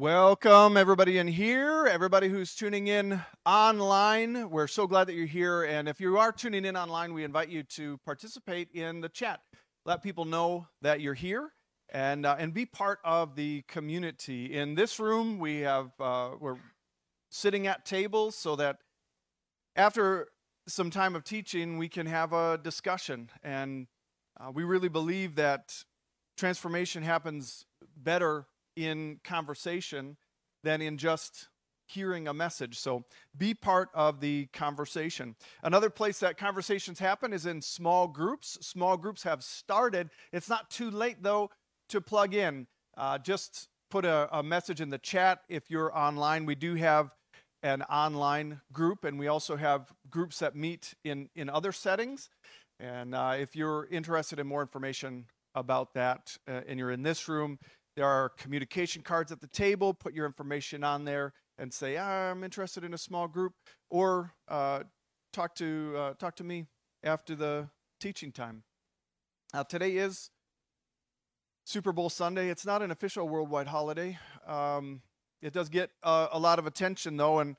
Welcome, everybody in here, everybody who's tuning in online. We're so glad that you're here. And if you are tuning in online, we invite you to participate in the chat. Let people know that you're here and, uh, and be part of the community. In this room, we have, uh, we're sitting at tables so that after some time of teaching, we can have a discussion. And uh, we really believe that transformation happens better in conversation than in just hearing a message. So be part of the conversation. Another place that conversations happen is in small groups. Small groups have started. It's not too late, though, to plug in. Uh, just put a, a message in the chat if you're online. We do have an online group, and we also have groups that meet in, in other settings. And uh, if you're interested in more information about that uh, and you're in this room, there are communication cards at the table. Put your information on there and say, I'm interested in a small group, or uh, talk to uh, talk to me after the teaching time. Now, today is Super Bowl Sunday. It's not an official worldwide holiday. Um, it does get uh, a lot of attention, though, and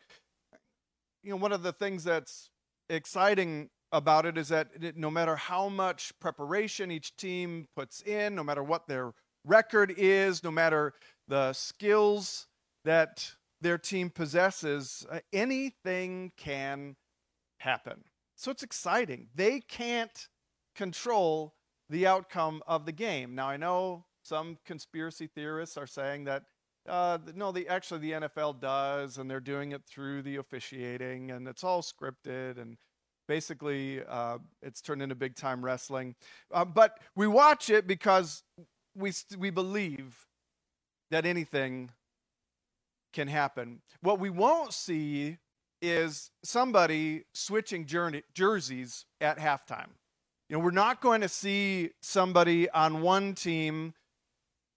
you know one of the things that's exciting about it is that it, no matter how much preparation each team puts in, no matter what their record is, no matter the skills that their team possesses, uh, anything can happen. So it's exciting. They can't control the outcome of the game. Now, I know some conspiracy theorists are saying that uh, no, the actually the NFL does, and they're doing it through the officiating, and it's all scripted, and basically uh, it's turned into big time wrestling. Uh, but we watch it because we, we believe that anything can happen. What we won't see is somebody switching journey, jerseys at halftime. You know, we're not going to see somebody on one team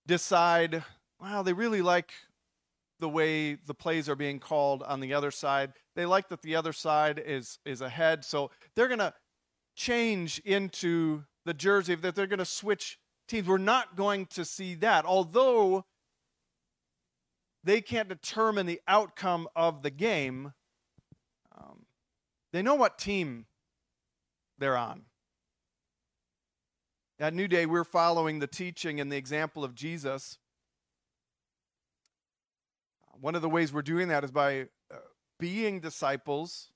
decide, wow, they really like the way the plays are being called on the other side. They like that the other side is is ahead, so they're going to change into the jersey that they're going to switch teams. We're not going to see that. Although they can't determine the outcome of the game, um, they know what team they're on. At New Day, we're following the teaching and the example of Jesus. One of the ways we're doing that is by uh, being disciples,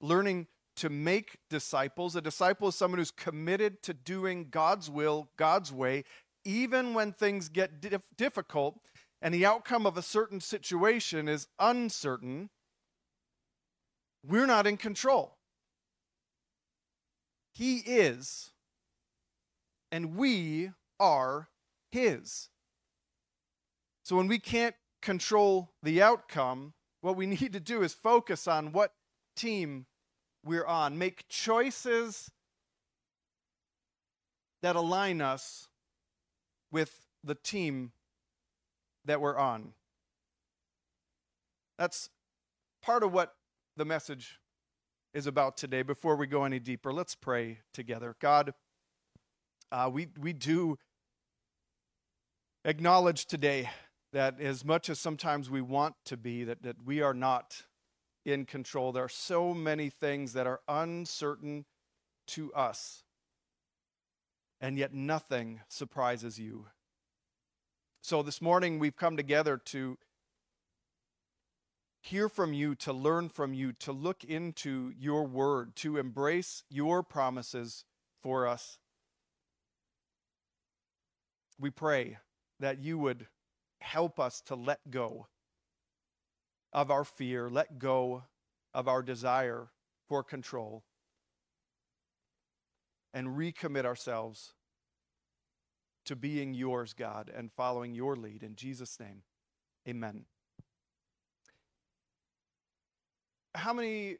learning to make disciples. A disciple is someone who's committed to doing God's will, God's way, even when things get dif- difficult and the outcome of a certain situation is uncertain. We're not in control. He is, and we are His. So when we can't control the outcome, what we need to do is focus on what team we're on. Make choices that align us with the team that we're on. That's part of what the message is about today. Before we go any deeper, let's pray together. God, uh, we, we do acknowledge today that as much as sometimes we want to be, that, that we are not in control. There are so many things that are uncertain to us, and yet nothing surprises you. So this morning we've come together to hear from you, to learn from you, to look into your word, to embrace your promises for us. We pray that you would help us to let go of our fear, let go of our desire for control, and recommit ourselves to being yours, God, and following your lead. In Jesus' name, amen. How many,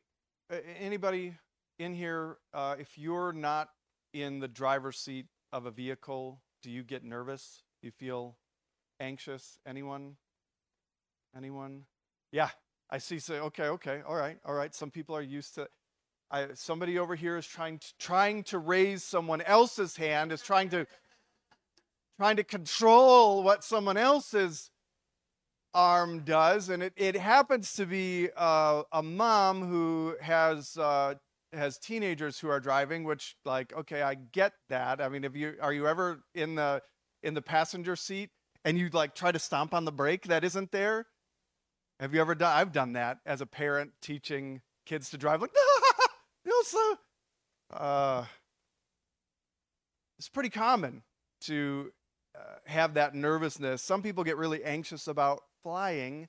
anybody in here, uh, if you're not in the driver's seat of a vehicle, do you get nervous? Do you feel anxious? Anyone? Anyone? Yeah, I see. Say, okay, okay, all right, all right. Some people are used to. I, somebody over here is trying to, trying to raise someone else's hand. Is trying to trying to control what someone else's arm does, and it, it happens to be uh, a mom who has uh, has teenagers who are driving. Which, like, okay, I get that. I mean, if you are you ever in the in the passenger seat and you like try to stomp on the brake that isn't there? Have you ever done? I've done that as a parent teaching kids to drive. Like, slow. Uh, it's pretty common to uh, have that nervousness. Some people get really anxious about flying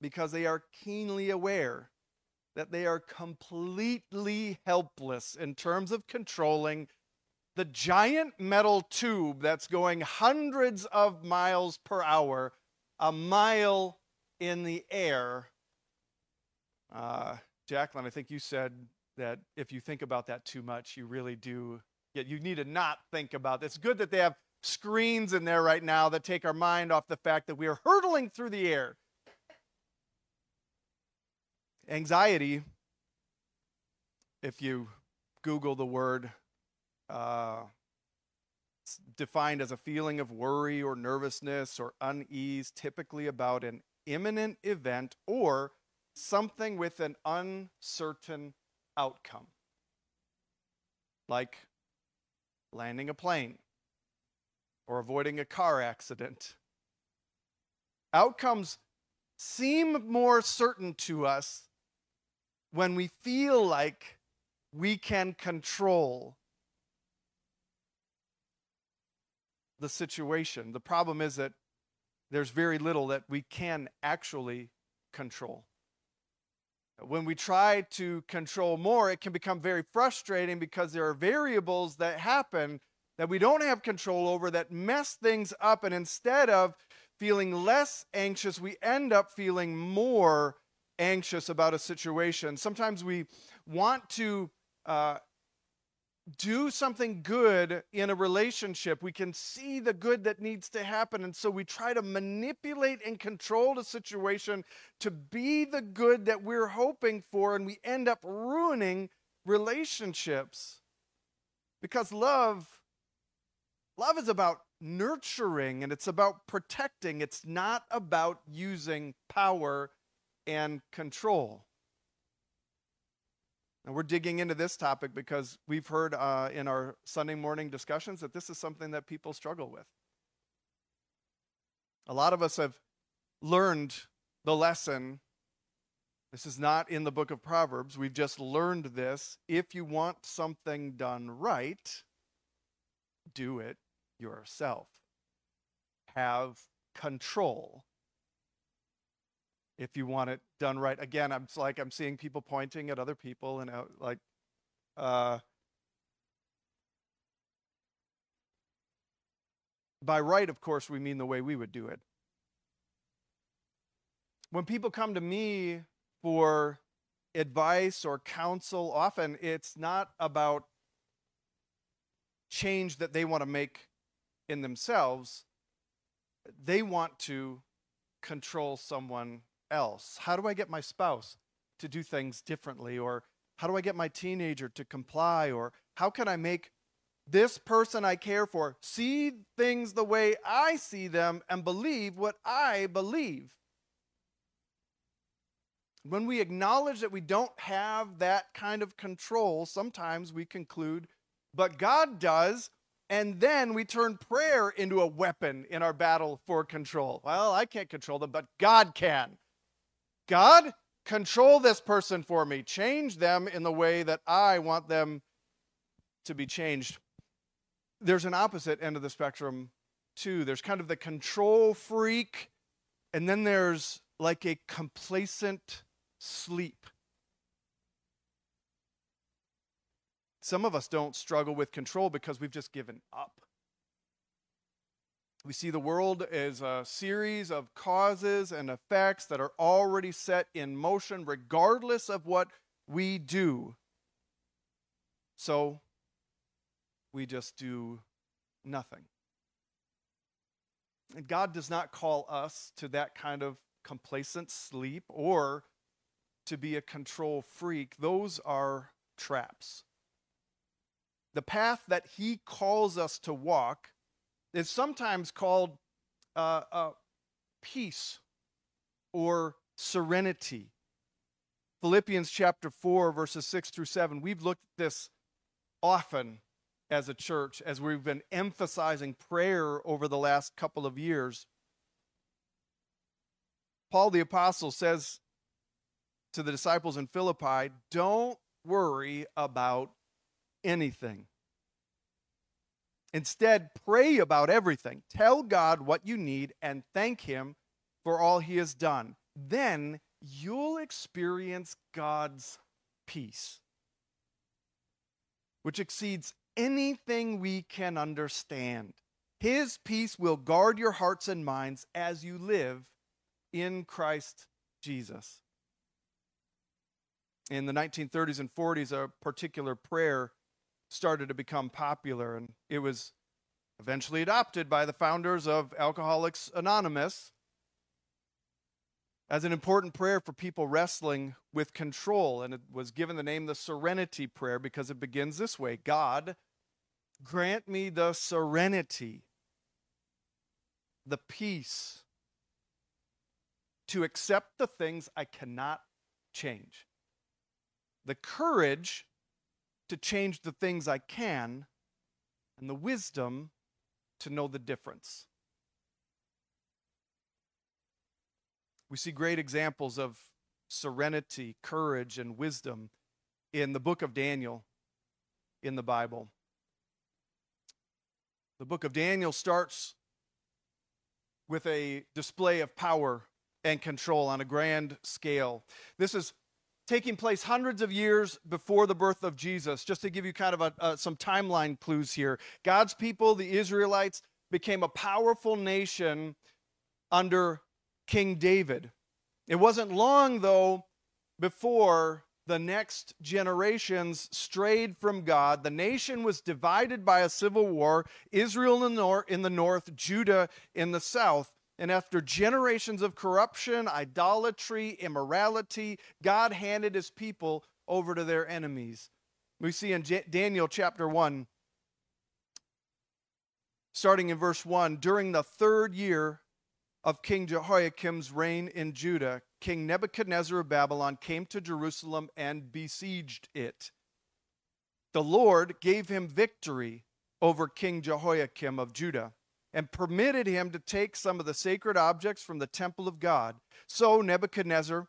because they are keenly aware that they are completely helpless in terms of controlling the giant metal tube that's going hundreds of miles per hour, a mile in the air. Uh, Jacqueline, I think you said that if you think about that too much, you really do. Yeah, you need to not think about it. It's good that they have screens in there right now that take our mind off the fact that we are hurtling through the air. Anxiety, if you Google the word, uh, it's defined as a feeling of worry or nervousness or unease, typically about an imminent event or something with an uncertain outcome, like landing a plane or avoiding a car accident. Outcomes seem more certain to us when we feel like we can control the situation. The problem is that there's very little that we can actually control. When we try to control more, it can become very frustrating because there are variables that happen that we don't have control over that mess things up. And instead of feeling less anxious, we end up feeling more anxious about a situation. Sometimes we want to uh, do something good in a relationship. We can see the good that needs to happen. And so we try to manipulate and control the situation to be the good that we're hoping for. And we end up ruining relationships because love Love is about nurturing and it's about protecting. It's not about using power and control. And we're digging into this topic because we've heard uh, in our Sunday morning discussions that this is something that people struggle with. A lot of us have learned the lesson. This is not in the book of Proverbs. We've just learned this. If you want something done right, do it yourself. Have control if you want it done right. Again, I'm like I'm seeing people pointing at other people and uh, like uh, by right, of course, we mean the way we would do it. When people come to me for advice or counsel, often it's not about change that they want to make in themselves, they want to control someone else. How do I get my spouse to do things differently? Or how do I get my teenager to comply? Or how can I make this person I care for see things the way I see them and believe what I believe? When we acknowledge that we don't have that kind of control, sometimes we conclude, but God does, and then we turn prayer into a weapon in our battle for control. Well, I can't control them, but God can. God, control this person for me. Change them in the way that I want them to be changed. There's an opposite end of the spectrum, too. There's kind of the control freak, and then there's like a complacent sleep. Some of us don't struggle with control because we've just given up. We see the world as a series of causes and effects that are already set in motion, regardless of what we do. So we just do nothing. And God does not call us to that kind of complacent sleep or to be a control freak. Those are traps the path that he calls us to walk is sometimes called uh, uh, peace or serenity. Philippians chapter 4, verses 6 through 7. We've looked at this often as a church as we've been emphasizing prayer over the last couple of years. Paul the Apostle says to the disciples in Philippi, Don't worry about anything. Instead, pray about everything. Tell God what you need and thank Him for all He has done. Then you'll experience God's peace, which exceeds anything we can understand. His peace will guard your hearts and minds as you live in Christ Jesus. In the 1930s and 40s, a particular prayer started to become popular, and it was eventually adopted by the founders of Alcoholics Anonymous as an important prayer for people wrestling with control. And it was given the name the Serenity Prayer because it begins this way God, grant me the serenity, the peace to accept the things I cannot change, the courage to change the things I can, and the wisdom to know the difference. We see great examples of serenity, courage, and wisdom in the book of Daniel in the Bible. The book of Daniel starts with a display of power and control on a grand scale. This is taking place hundreds of years before the birth of Jesus. Just to give you kind of a, some timeline clues here, God's people, the Israelites, became a powerful nation under King David. It wasn't long, though, before the next generations strayed from God. The nation was divided by a civil war Israel in the, nor- in the north, Judah in the south. And after generations of corruption, idolatry, immorality, God handed his people over to their enemies. We see in J- Daniel chapter 1, starting in verse 1 during the third year of King Jehoiakim's reign in Judah, King Nebuchadnezzar of Babylon came to Jerusalem and besieged it. The Lord gave him victory over King Jehoiakim of Judah and permitted him to take some of the sacred objects from the temple of God. So Nebuchadnezzar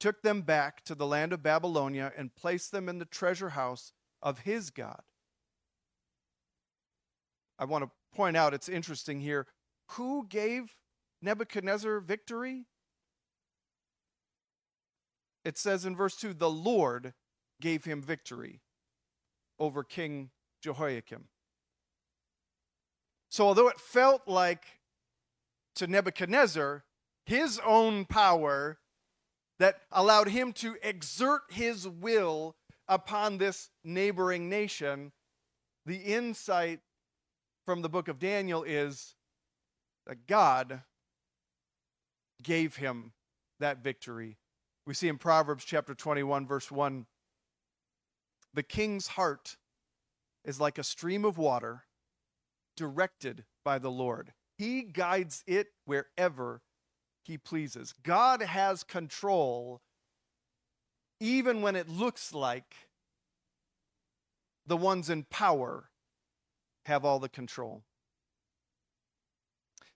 took them back to the land of Babylonia and placed them in the treasure house of his God. I want to point out it's interesting here. Who gave Nebuchadnezzar victory? It says in verse 2 the Lord gave him victory over King Jehoiakim. So, although it felt like to Nebuchadnezzar his own power that allowed him to exert his will upon this neighboring nation, the insight from the book of Daniel is that God gave him that victory. We see in Proverbs chapter 21, verse 1 the king's heart is like a stream of water directed by the Lord. He guides it wherever he pleases. God has control even when it looks like the ones in power have all the control.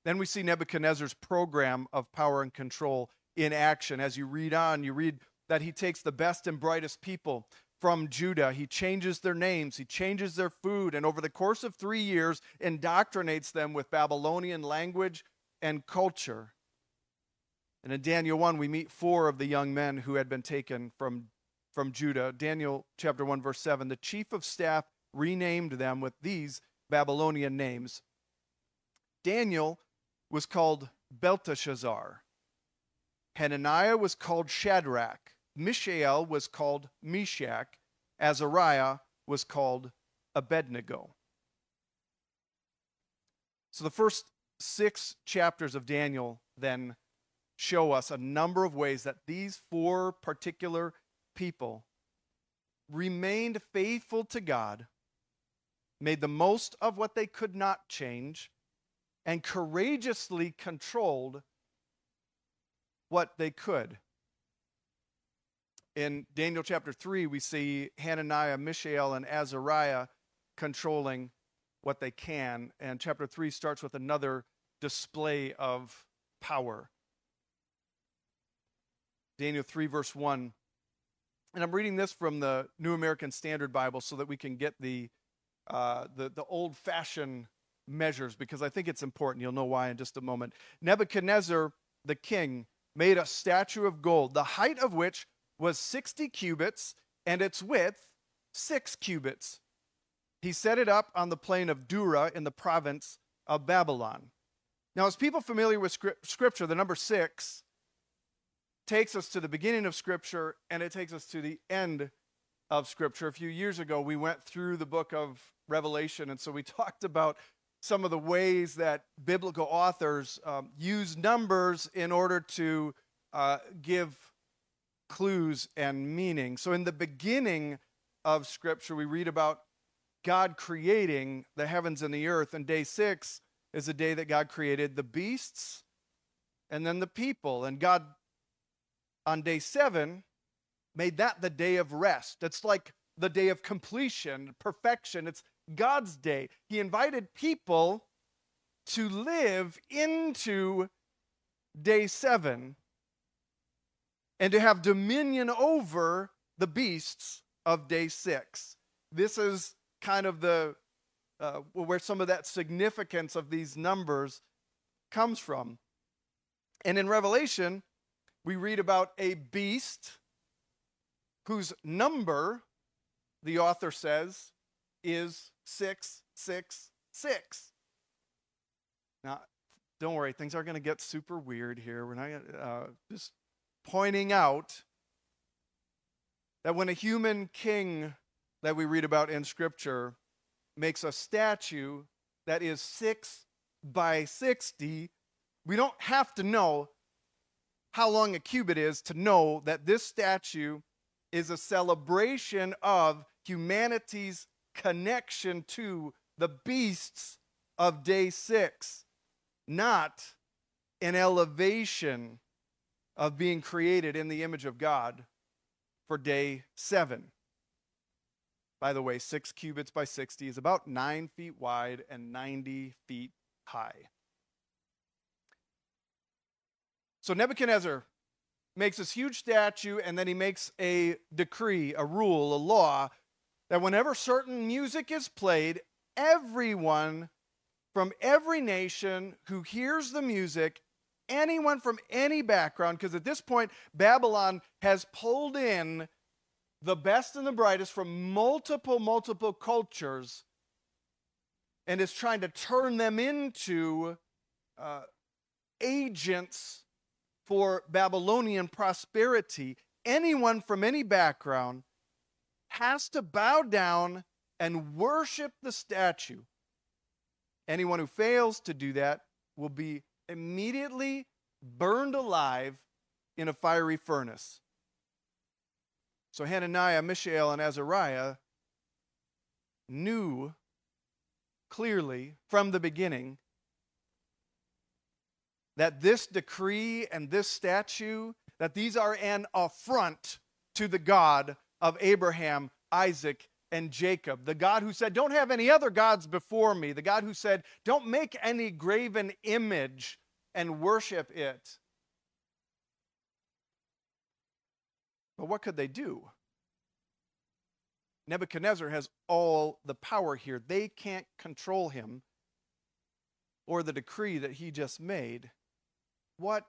Then we see Nebuchadnezzar's program of power and control in action. As you read on, you read that he takes the best and brightest people from Judah. He changes their names, he changes their food, and over the course of three years, indoctrinates them with Babylonian language and culture. And in Daniel 1, we meet four of the young men who had been taken from, from Judah. Daniel chapter 1, verse 7 the chief of staff renamed them with these Babylonian names. Daniel was called Belteshazzar. Hananiah was called Shadrach. Mishael was called Meshach. Azariah was called Abednego. So the first six chapters of Daniel then show us a number of ways that these four particular people remained faithful to God, made the most of what they could not change, and courageously controlled what they could. In Daniel chapter 3, we see Hananiah, Mishael, and Azariah controlling what they can. And chapter 3 starts with another display of power. Daniel 3, verse 1. And I'm reading this from the New American Standard Bible so that we can get the, uh, the, the old fashioned measures because I think it's important. You'll know why in just a moment. Nebuchadnezzar, the king, made a statue of gold, the height of which was 60 cubits and its width six cubits. He set it up on the plain of Dura in the province of Babylon. Now, as people familiar with scripture, the number six takes us to the beginning of Scripture and it takes us to the end of Scripture. A few years ago, we went through the book of Revelation, and so we talked about some of the ways that biblical authors um, use numbers in order to uh, give clues and meaning. So, in the beginning of Scripture, we read about God creating the heavens and the earth, and day six is the day that God created the beasts and then the people. And God on day seven made that the day of rest. It's like the day of completion, perfection. It's God's day. He invited people to live into day seven and to have dominion over the beasts of day six. This is kind of the uh, where some of that significance of these numbers comes from. And in Revelation, we read about a beast whose number, the author says, is 666. Now, don't worry, things are going to get super weird here. We're not uh, just pointing out that when a human king that we read about in Scripture makes a statue that is 6 by 60, we don't have to know how long a cubit is to know that this statue is a celebration of humanity's connection to the beasts of day six, not an elevation of being created in the image of God for day seven. By the way, six cubits by 60 is about nine feet wide and 90 feet high. So Nebuchadnezzar makes this huge statue and then he makes a decree, a rule, a law that whenever certain music is played, everyone from every nation who hears the music, anyone from any background, because at this point, Babylon has pulled in the best and the brightest from multiple, multiple cultures and is trying to turn them into uh, agents for Babylonian prosperity, anyone from any background has to bow down and worship the statue. Anyone who fails to do that will be immediately burned alive in a fiery furnace. So Hananiah, Mishael, and Azariah knew clearly from the beginning that this decree and this statue that these are an affront to the God of Abraham, Isaac, and Jacob. The God who said, Don't have any other gods before me. The God who said, Don't make any graven image and worship it. But what could they do? Nebuchadnezzar has all the power here. They can't control him or the decree that he just made what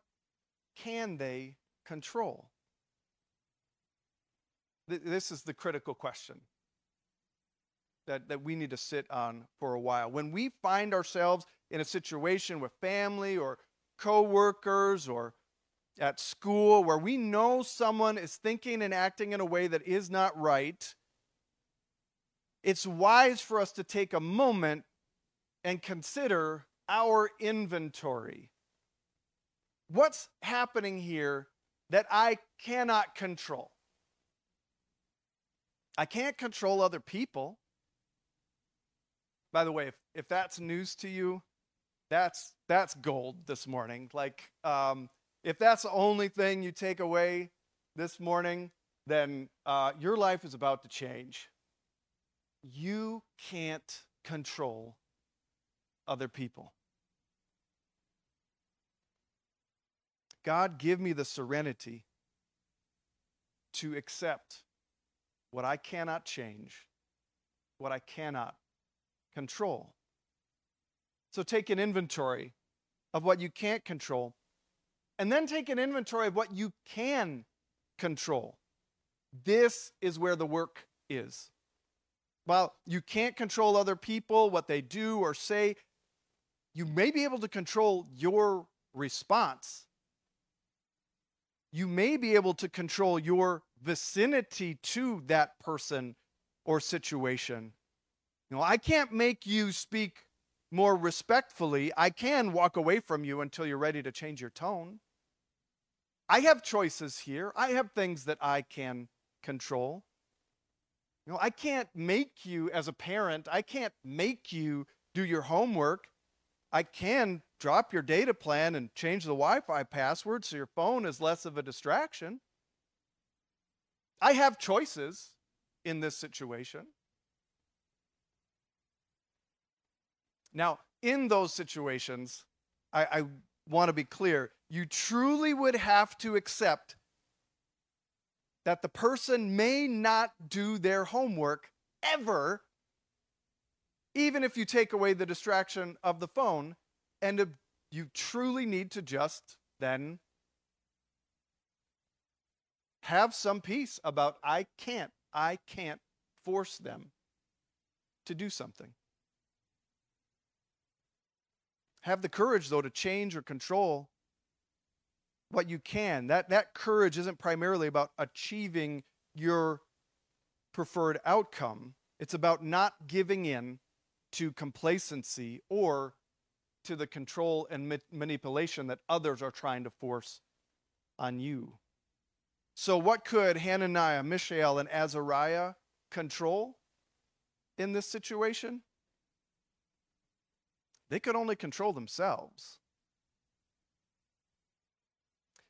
can they control? This is the critical question that, that we need to sit on for a while. When we find ourselves in a situation with family or coworkers or at school where we know someone is thinking and acting in a way that is not right, it's wise for us to take a moment and consider our inventory what's happening here that I cannot control? I can't control other people. By the way, if, if that's news to you, that's that's gold this morning. Like um, if that's the only thing you take away this morning, then uh, your life is about to change. You can't control other people. God, give me the serenity to accept what I cannot change, what I cannot control. So take an inventory of what you can't control, and then take an inventory of what you can control. This is where the work is. While you can't control other people, what they do or say, you may be able to control your response. You may be able to control your vicinity to that person or situation. You know, I can't make you speak more respectfully. I can walk away from you until you're ready to change your tone. I have choices here. I have things that I can control. You know, I can't make you as a parent, I can't make you do your homework. I can drop your data plan and change the Wi Fi password so your phone is less of a distraction. I have choices in this situation. Now, in those situations, I, I want to be clear. You truly would have to accept that the person may not do their homework ever, even if you take away the distraction of the phone. And you truly need to just then have some peace about I can't, I can't force them to do something. Have the courage, though, to change or control what you can. That, that courage isn't primarily about achieving your preferred outcome, it's about not giving in to complacency or to the control and ma- manipulation that others are trying to force on you. So, what could Hananiah, Mishael, and Azariah control in this situation? They could only control themselves.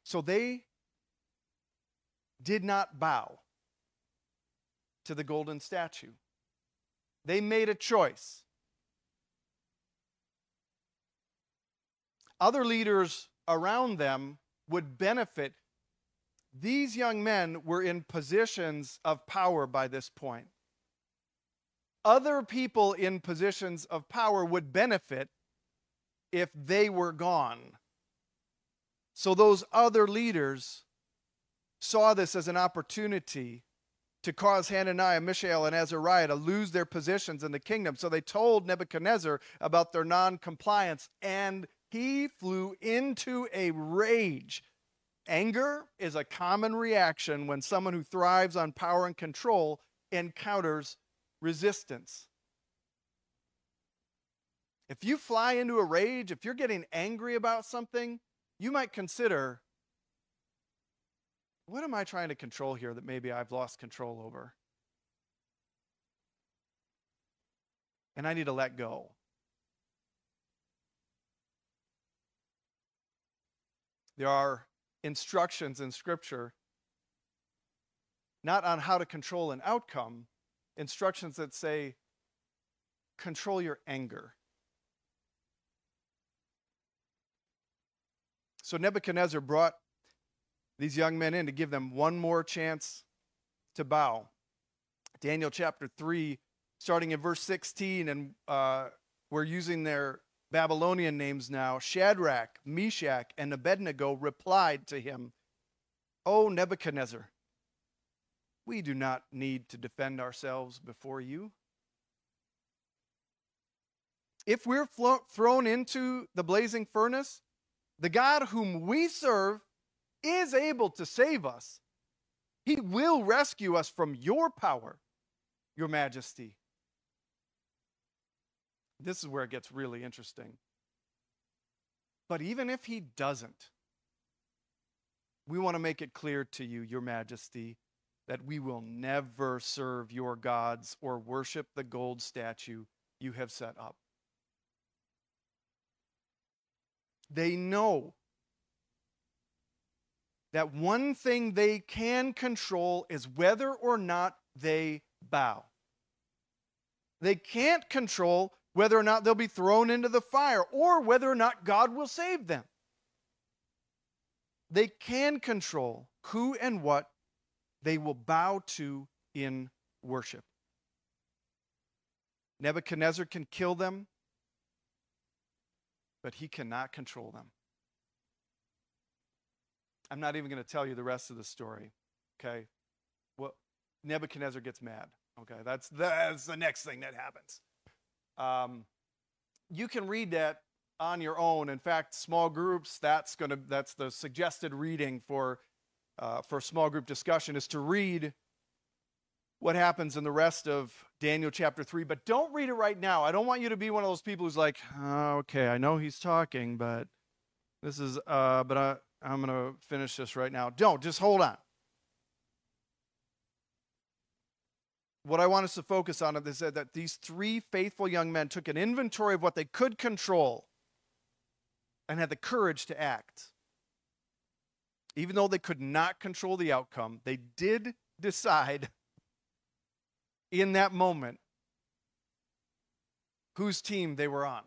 So they did not bow to the golden statue. They made a choice. Other leaders around them would benefit. These young men were in positions of power by this point other people in positions of power would benefit if they were gone. So those other leaders saw this as an opportunity to cause Hananiah, Mishael, and Azariah to lose their positions in the kingdom. So they told Nebuchadnezzar about their non-compliance, and he flew into a rage. Anger is a common reaction when someone who thrives on power and control encounters resistance. If you fly into a rage, if you're getting angry about something, you might consider what am I trying to control here that maybe I've lost control over? And I need to let go. There are instructions in Scripture not on how to control an outcome, instructions that say, control your anger. So Nebuchadnezzar brought these young men in to give them one more chance to bow. Daniel chapter 3, starting in verse 16, and uh, we're using their Babylonian names now. Shadrach, Meshach, and Abednego replied to him, O Nebuchadnezzar, we do not need to defend ourselves before you. If we're flo- thrown into the blazing furnace, the God whom we serve is able to save us. He will rescue us from your power, your majesty. This is where it gets really interesting. But even if he doesn't, we want to make it clear to you, your majesty, that we will never serve your gods or worship the gold statue you have set up. They know that one thing they can control is whether or not they bow. They can't control whether or not they'll be thrown into the fire or whether or not God will save them. They can control who and what they will bow to in worship. Nebuchadnezzar can kill them, but he cannot control them. I'm not even going to tell you the rest of the story. Okay? Well, Nebuchadnezzar gets mad. Okay, that's that's the next thing that happens. Um, you can read that on your own. In fact, small groups. That's gonna that's the suggested reading for uh, for a small group discussion is to read what happens in the rest of Daniel chapter 3, but don't read it right now. I don't want you to be one of those people who's like, oh, okay, I know he's talking, but this is, uh, but I, I'm going to finish this right now. Don't, just hold on. What I want us to focus on is that these three faithful young men took an inventory of what they could control and had the courage to act. Even though they could not control the outcome, they did decide in that moment whose team they were on.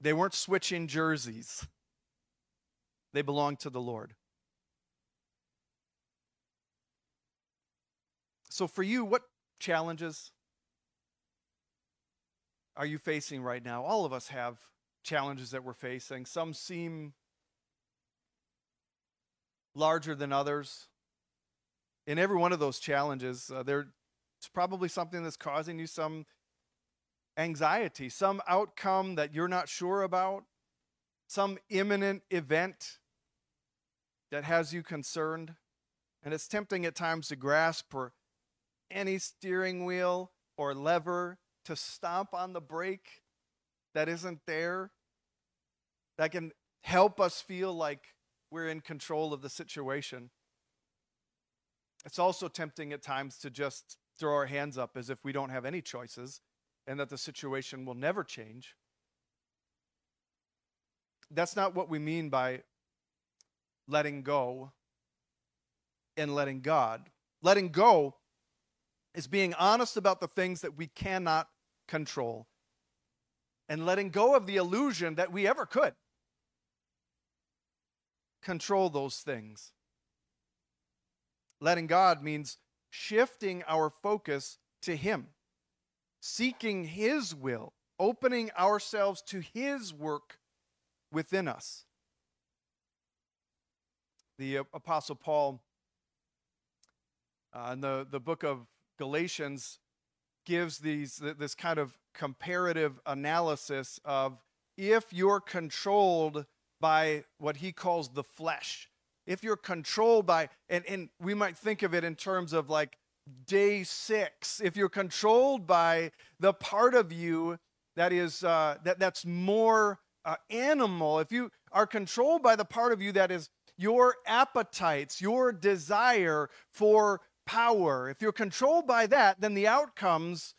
They weren't switching jerseys, they belonged to the Lord. So, for you, what challenges are you facing right now? All of us have challenges that we're facing. Some seem larger than others in every one of those challenges, uh, there's probably something that's causing you some anxiety, some outcome that you're not sure about, some imminent event that has you concerned. And it's tempting at times to grasp for any steering wheel or lever to stomp on the brake that isn't there, that can help us feel like we're in control of the situation. It's also tempting at times to just throw our hands up as if we don't have any choices and that the situation will never change. That's not what we mean by letting go and letting God. Letting go is being honest about the things that we cannot control and letting go of the illusion that we ever could control those things. Letting God means shifting our focus to Him, seeking His will, opening ourselves to His work within us. The Apostle Paul uh, in the, the book of Galatians gives these this kind of comparative analysis of if you're controlled by what he calls the flesh. If you're controlled by, and, and we might think of it in terms of like day six, if you're controlled by the part of you that is uh, that that's more uh, animal, if you are controlled by the part of you that is your appetites, your desire for power, if you're controlled by that, then the outcomes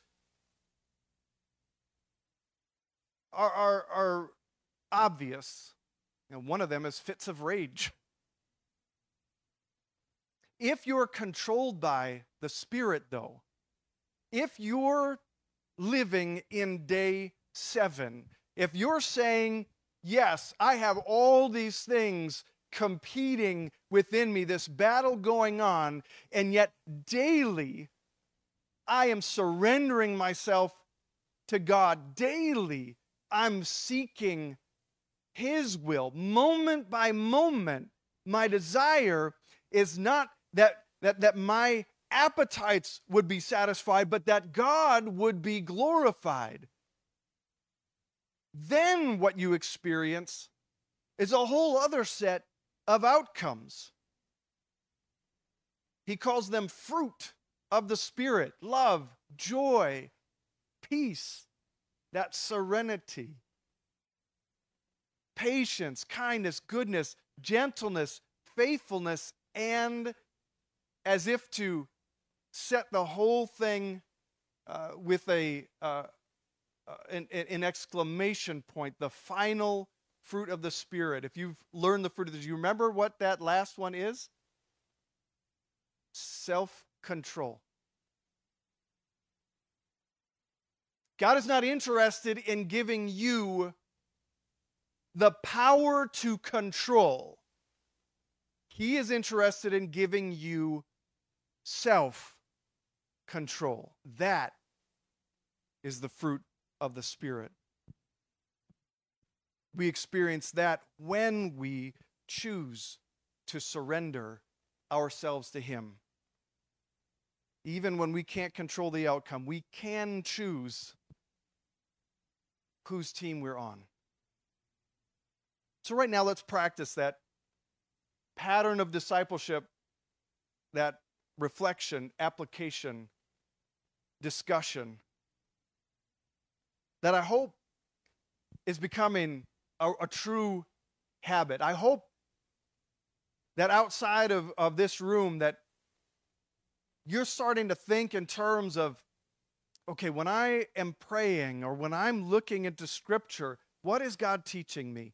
are, are, are obvious. And one of them is fits of rage. If you're controlled by the Spirit, though, if you're living in day seven, if you're saying, Yes, I have all these things competing within me, this battle going on, and yet daily I am surrendering myself to God. Daily I'm seeking His will, moment by moment. My desire is not that, that, that my appetites would be satisfied, but that God would be glorified. Then what you experience is a whole other set of outcomes. He calls them fruit of the Spirit love, joy, peace, that serenity, patience, kindness, goodness, gentleness, faithfulness, and as if to set the whole thing uh, with a uh, uh, an, an exclamation point, the final fruit of the Spirit, if you've learned the fruit of do you remember what that last one is? Self control. God is not interested in giving you the power to control. He is interested in giving you self control. That is the fruit of the Spirit. We experience that when we choose to surrender ourselves to Him. Even when we can't control the outcome, we can choose whose team we're on. So, right now, let's practice that pattern of discipleship, that reflection, application, discussion that I hope is becoming a, a, true habit. I hope that outside of, of this room that you're starting to think in terms of okay, when I am praying or when I'm looking into scripture, what is God teaching me?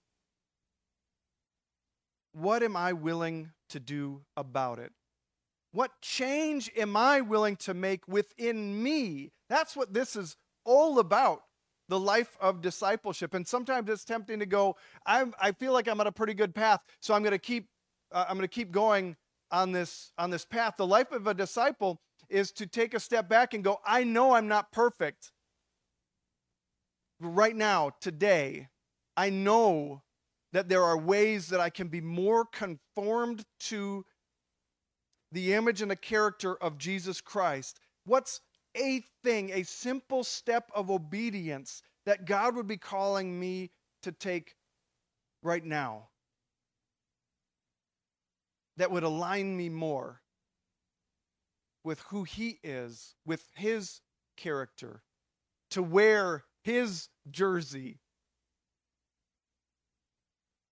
What am I willing to do about it? What change am I willing to make within me? That's what this is all about the life of discipleship. And sometimes it's tempting to go, I'm, I feel like I'm on a pretty good path, so I'm going to keep, uh, I'm going to keep going on this on this path. The life of a disciple is to take a step back and go, I know I'm not perfect. Right now, today, I know that there are ways that I can be more conformed to the image and the character of Jesus Christ. What's a thing, a simple step of obedience that God would be calling me to take right now that would align me more with who He is, with His character, to wear His jersey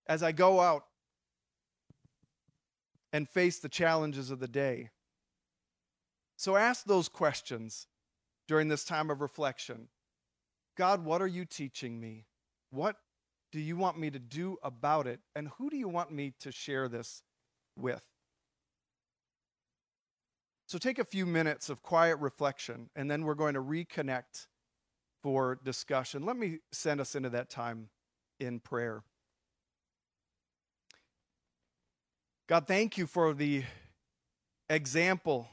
as I go out and face the challenges of the day. So ask those questions during this time of reflection. God, what are you teaching me? What do you want me to do about it? And who do you want me to share this with? So take a few minutes of quiet reflection, and then we're going to reconnect for discussion. Let me send us into that time in prayer. God, thank you for the example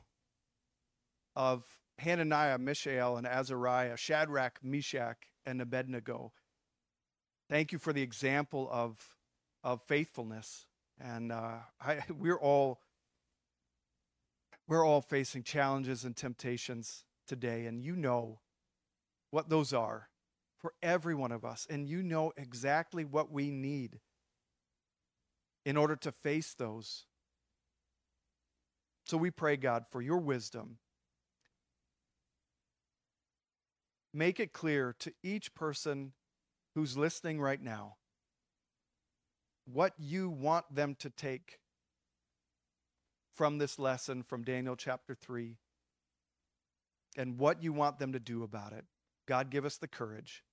of Hananiah, Mishael, and Azariah, Shadrach, Meshach, and Abednego. Thank you for the example of, of faithfulness. And uh, I, we're all we're all facing challenges and temptations today, and you know what those are for every one of us, and you know exactly what we need in order to face those. So we pray, God, for your wisdom. Make it clear to each person who's listening right now what you want them to take from this lesson from Daniel chapter 3 and what you want them to do about it. God, give us the courage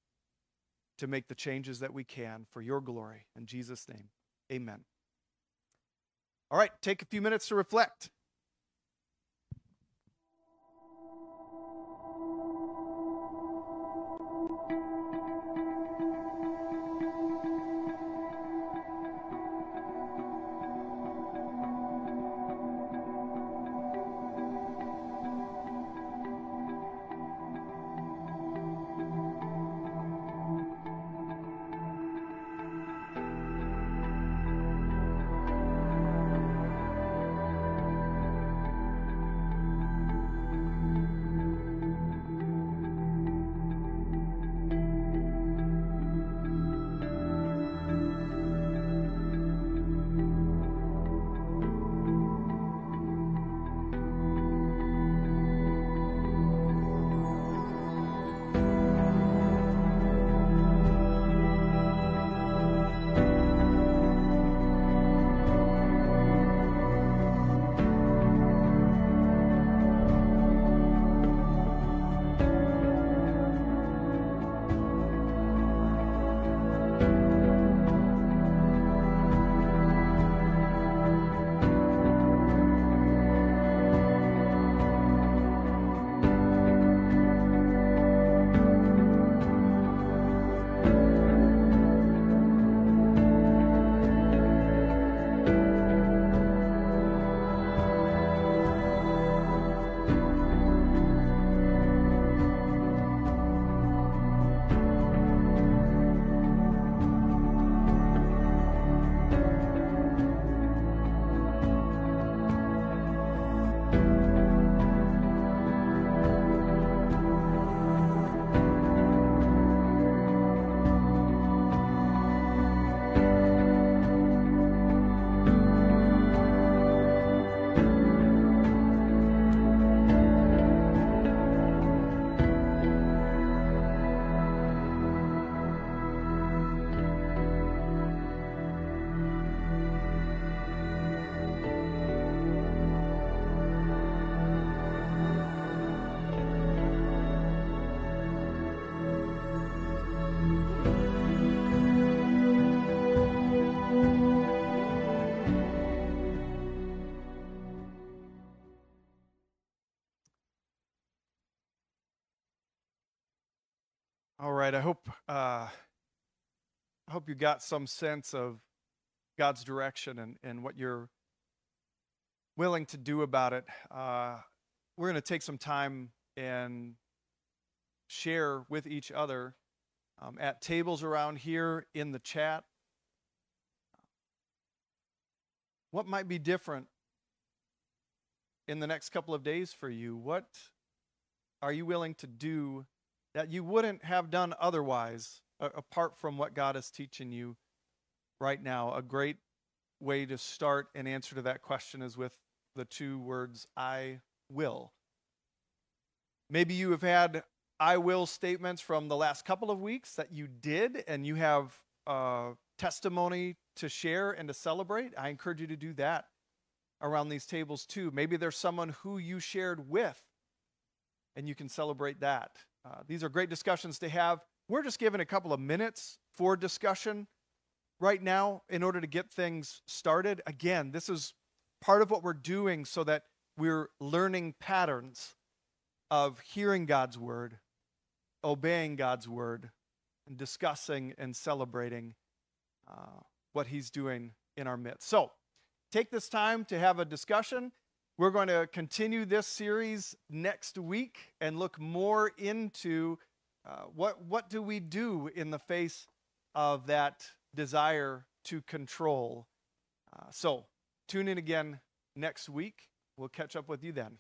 to make the changes that we can for your glory. In Jesus' name, amen. All right, take a few minutes to reflect. Right. I hope uh, I hope you got some sense of God's direction and, and what you're willing to do about it. Uh, we're going to take some time and share with each other um, at tables around here in the chat what might be different in the next couple of days for you. What are you willing to do that you wouldn't have done otherwise, apart from what God is teaching you right now? A great way to start an answer to that question is with the two words, I will. Maybe you have had I will statements from the last couple of weeks that you did, and you have uh, testimony to share and to celebrate. I encourage you to do that around these tables too. Maybe there's someone who you shared with, and you can celebrate that. Uh, these are great discussions to have. We're just given a couple of minutes for discussion right now in order to get things started. Again, this is part of what we're doing so that we're learning patterns of hearing God's word, obeying God's word, and discussing and celebrating uh, what He's doing in our midst. So, take this time to have a discussion. We're going to continue this series next week and look more into uh, what, what do we do in the face of that desire to control. Uh, so, tune in again next week. We'll catch up with you then.